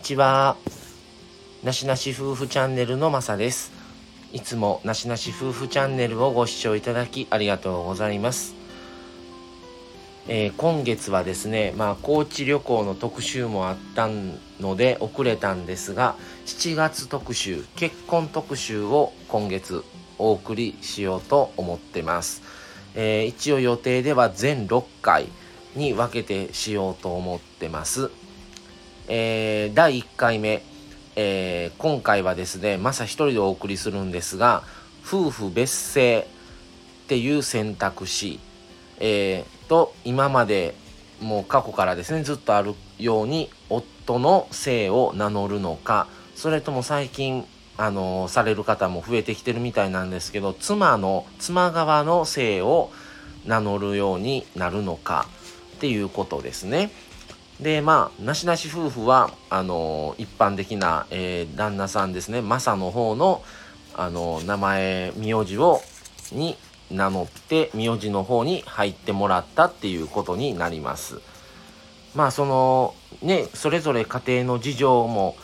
ちは。なしなし夫婦チャンネルのまさです。いつもなしなし夫婦チャンネルをご視聴いただきありがとうございます。えー、今月はですね、まあ、高知旅行の特集もあったので遅れたんですが、7月特集、結婚特集を今月お送りしようと思ってます。えー、一応予定では全6回に分けてしようと思ってます。えー、第1回目、えー、今回はですね、まさ一人でお送りするんですが、夫婦別姓っていう選択肢、えー、と、今までもう過去からですね、ずっとあるように、夫の姓を名乗るのか、それとも最近、あのされる方も増えてきてるみたいなんですけど、妻の、妻側の姓を名乗るようになるのかっていうことですね。でまあなしなし夫婦はあの一般的な、えー、旦那さんですね。マサの方のあの名前名字をに名乗って名字の方に入ってもらったっていうことになります。まあそのねそれぞれ家庭の事情も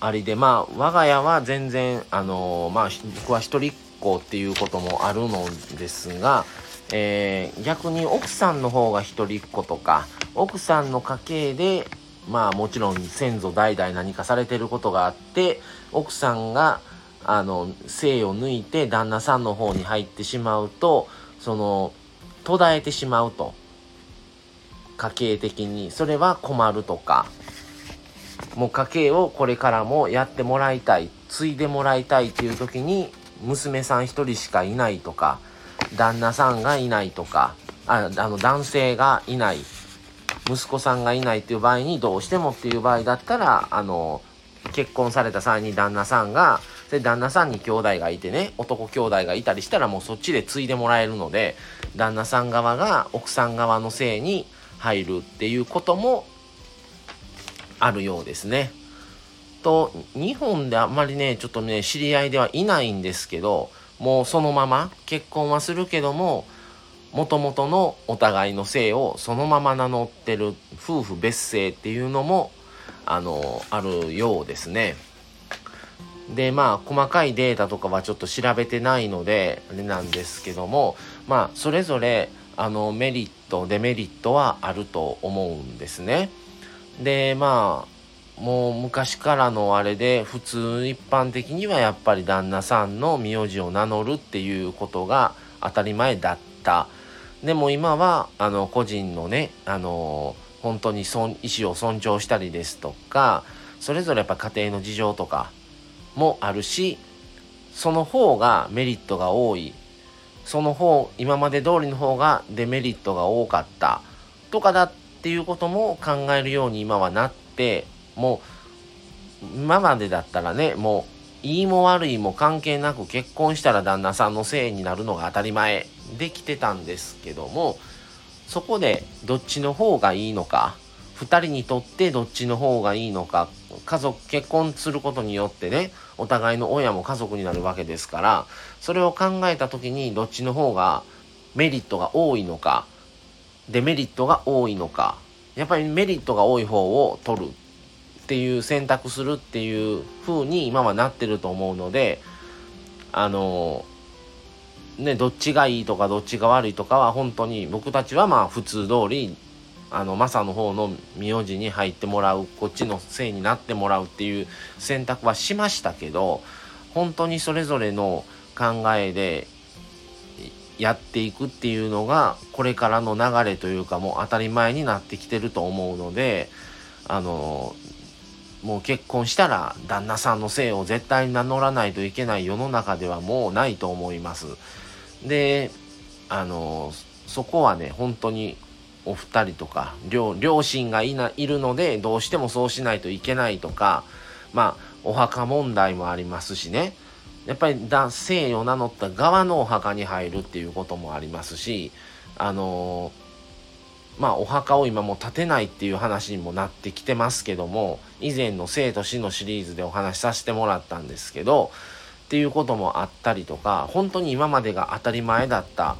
ありでまあ我が家は全然あのまあ僕は一人っ子っていうこともあるのですがえー、逆に奥さんの方が一人っ子とか奥さんの家系でまあもちろん先祖代々何かされてることがあって奥さんがあの姓を抜いて旦那さんの方に入ってしまうとその途絶えてしまうと家計的に。それは困るとかもう家計をこれからもやってもらいたい継いでもらいたいっていう時に娘さん一人しかいないとか旦那さんがいないとか、ああの男性がいない、息子さんがいないっていう場合にどうしてもっていう場合だったら、あの、結婚された際に旦那さんが、で、旦那さんに兄弟がいてね、男兄弟がいたりしたらもうそっちで継いでもらえるので、旦那さん側が奥さん側のせいに入るっていうこともあるようですね。と、日本であんまりね、ちょっとね、知り合いではいないんですけど、もうそのまま結婚はするけどももともとのお互いの姓をそのまま名乗ってる夫婦別姓っていうのもあのあるようですね。でまあ細かいデータとかはちょっと調べてないのであれなんですけどもまあそれぞれあのメリットデメリットはあると思うんですね。でまあもう昔からのあれで普通一般的にはやっぱり旦那さんの名字を名乗るっていうことが当たり前だったでも今はあの個人のねあの本当に意思を尊重したりですとかそれぞれやっぱ家庭の事情とかもあるしその方がメリットが多い。その方今まで通りの方がデメリットが多かったとかだっていうことも考えるように今はなってもう今までだったらねもういいも悪いも関係なく結婚したら旦那さんのせいになるのが当たり前。できてたんですけどもそこでどっちの方がいいのか2人にとってどっちの方がいいのか家族結婚することによってねお互いの親も家族になるわけですからそれを考えた時にどっちの方がメリットが多いのかデメリットが多いのかやっぱりメリットが多い方を取るっていう選択するっていう風に今はなってると思うのであのねどっちがいいとかどっちが悪いとかは本当に僕たちはまあ普通通りあのマサの方の名字に入ってもらうこっちのせいになってもらうっていう選択はしましたけど本当にそれぞれの考えでやっていくっていうのがこれからの流れというかもう当たり前になってきてると思うのであのもう結婚したら旦那さんの姓を絶対に名乗らないといけない世の中ではもうないと思います。で、あの、そこはね、本当にお二人とか両両親がいないるのでどうしてもそうしないといけないとかまあお墓問題もありますしね。やっぱり男性を名乗った側のお墓に入るっていうこともありますしあのまあお墓を今も建てないっていう話にもなってきてますけども以前の生と死のシリーズでお話しさせてもらったんですけどっていうこともあったりとか本当に今までが当たり前だった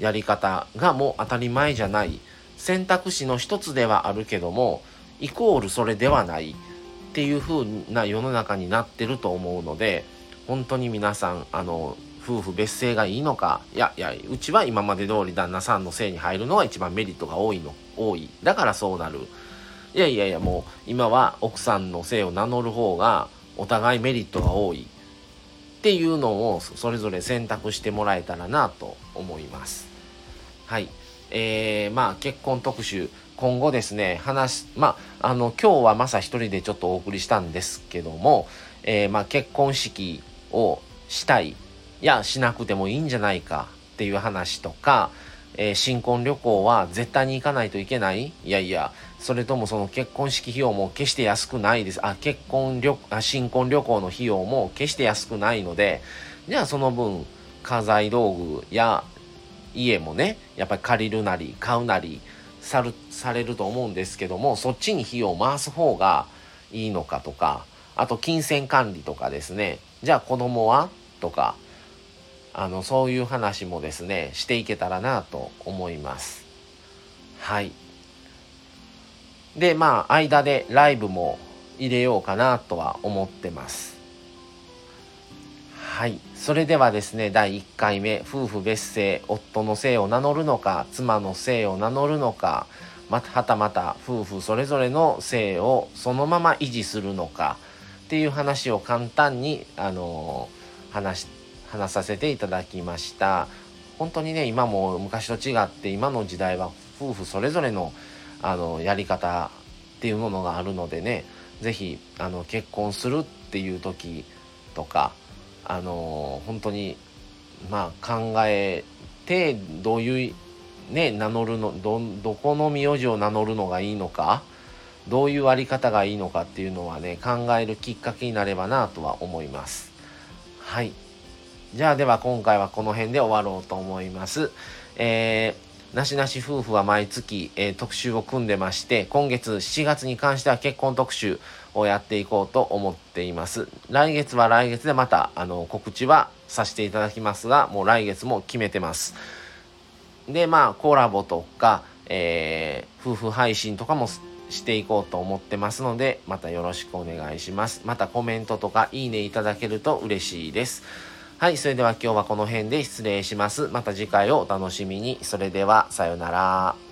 やり方がもう当たり前じゃない。選択肢の一つではあるけどもイコールそれではない。っていう風な世の中になってると思うので本当に皆さんあの夫婦別姓がいいのかいやいやうちは今まで通り旦那さんの姓に入るのが一番メリットが多いの多い。だからそうなる。いやいやいやもう今は奥さんの姓を名乗る方がお互いメリットが多い。っていうのをそれぞれ選択してもらえたらなと思います。はい。えー、まあ結婚特集今後ですね話まああの今日はまさ一人でちょっとお送りしたんですけども、えー、まあ結婚式をしたいいやしなくてもいいんじゃないかっていう話とか、えー、新婚旅行は絶対に行かないといけないいやいやそれともその結婚式費用も決して安くないです。あ結婚旅あ新婚旅行の費用も決して安くないのでじゃあその分家財道具や家もねやっぱり借りるなり買うなりさるされると思うんですけどもそっちに費用を回す方がいいのかとかあと金銭管理とかですね。じゃあ子供はとかあのそういう話もですねしていけたらなと思います。はい。でまあ間でライブも入れようかなとは思ってます。はい。それではですね第1回目夫婦別姓夫の姓を名乗るのか妻の姓を名乗るのかまたはたまた夫婦それぞれの姓をそのまま維持するのかっていう話を簡単にあの話話させていただきました。本当にね今も昔と違って今の時代は夫婦それぞれのあのやり方っていうものがあるのでね是非あの結婚するっていう時とかあの本当にまあ考えてどういうね名乗るのどどこの名字を名乗るのがいいのかどういうあり方がいいのかっていうのはね考えるきっかけになればなとは思いますはいじゃあでは今回はこの辺で終わろうと思います。えー、なしなし夫婦は毎月、えー、特集を組んでまして、今月7月に関しては結婚特集をやっていこうと思っています。来月は来月でまた、あの、告知はさせていただきますが、もう来月も決めてます。で、まあ、コラボとか、えー、夫婦配信とかもしていこうと思ってますので、またよろしくお願いします。またコメントとかいいねいただけると嬉しいです。はい、それでは今日はこの辺で失礼します。また次回をお楽しみに。それでは、さようなら。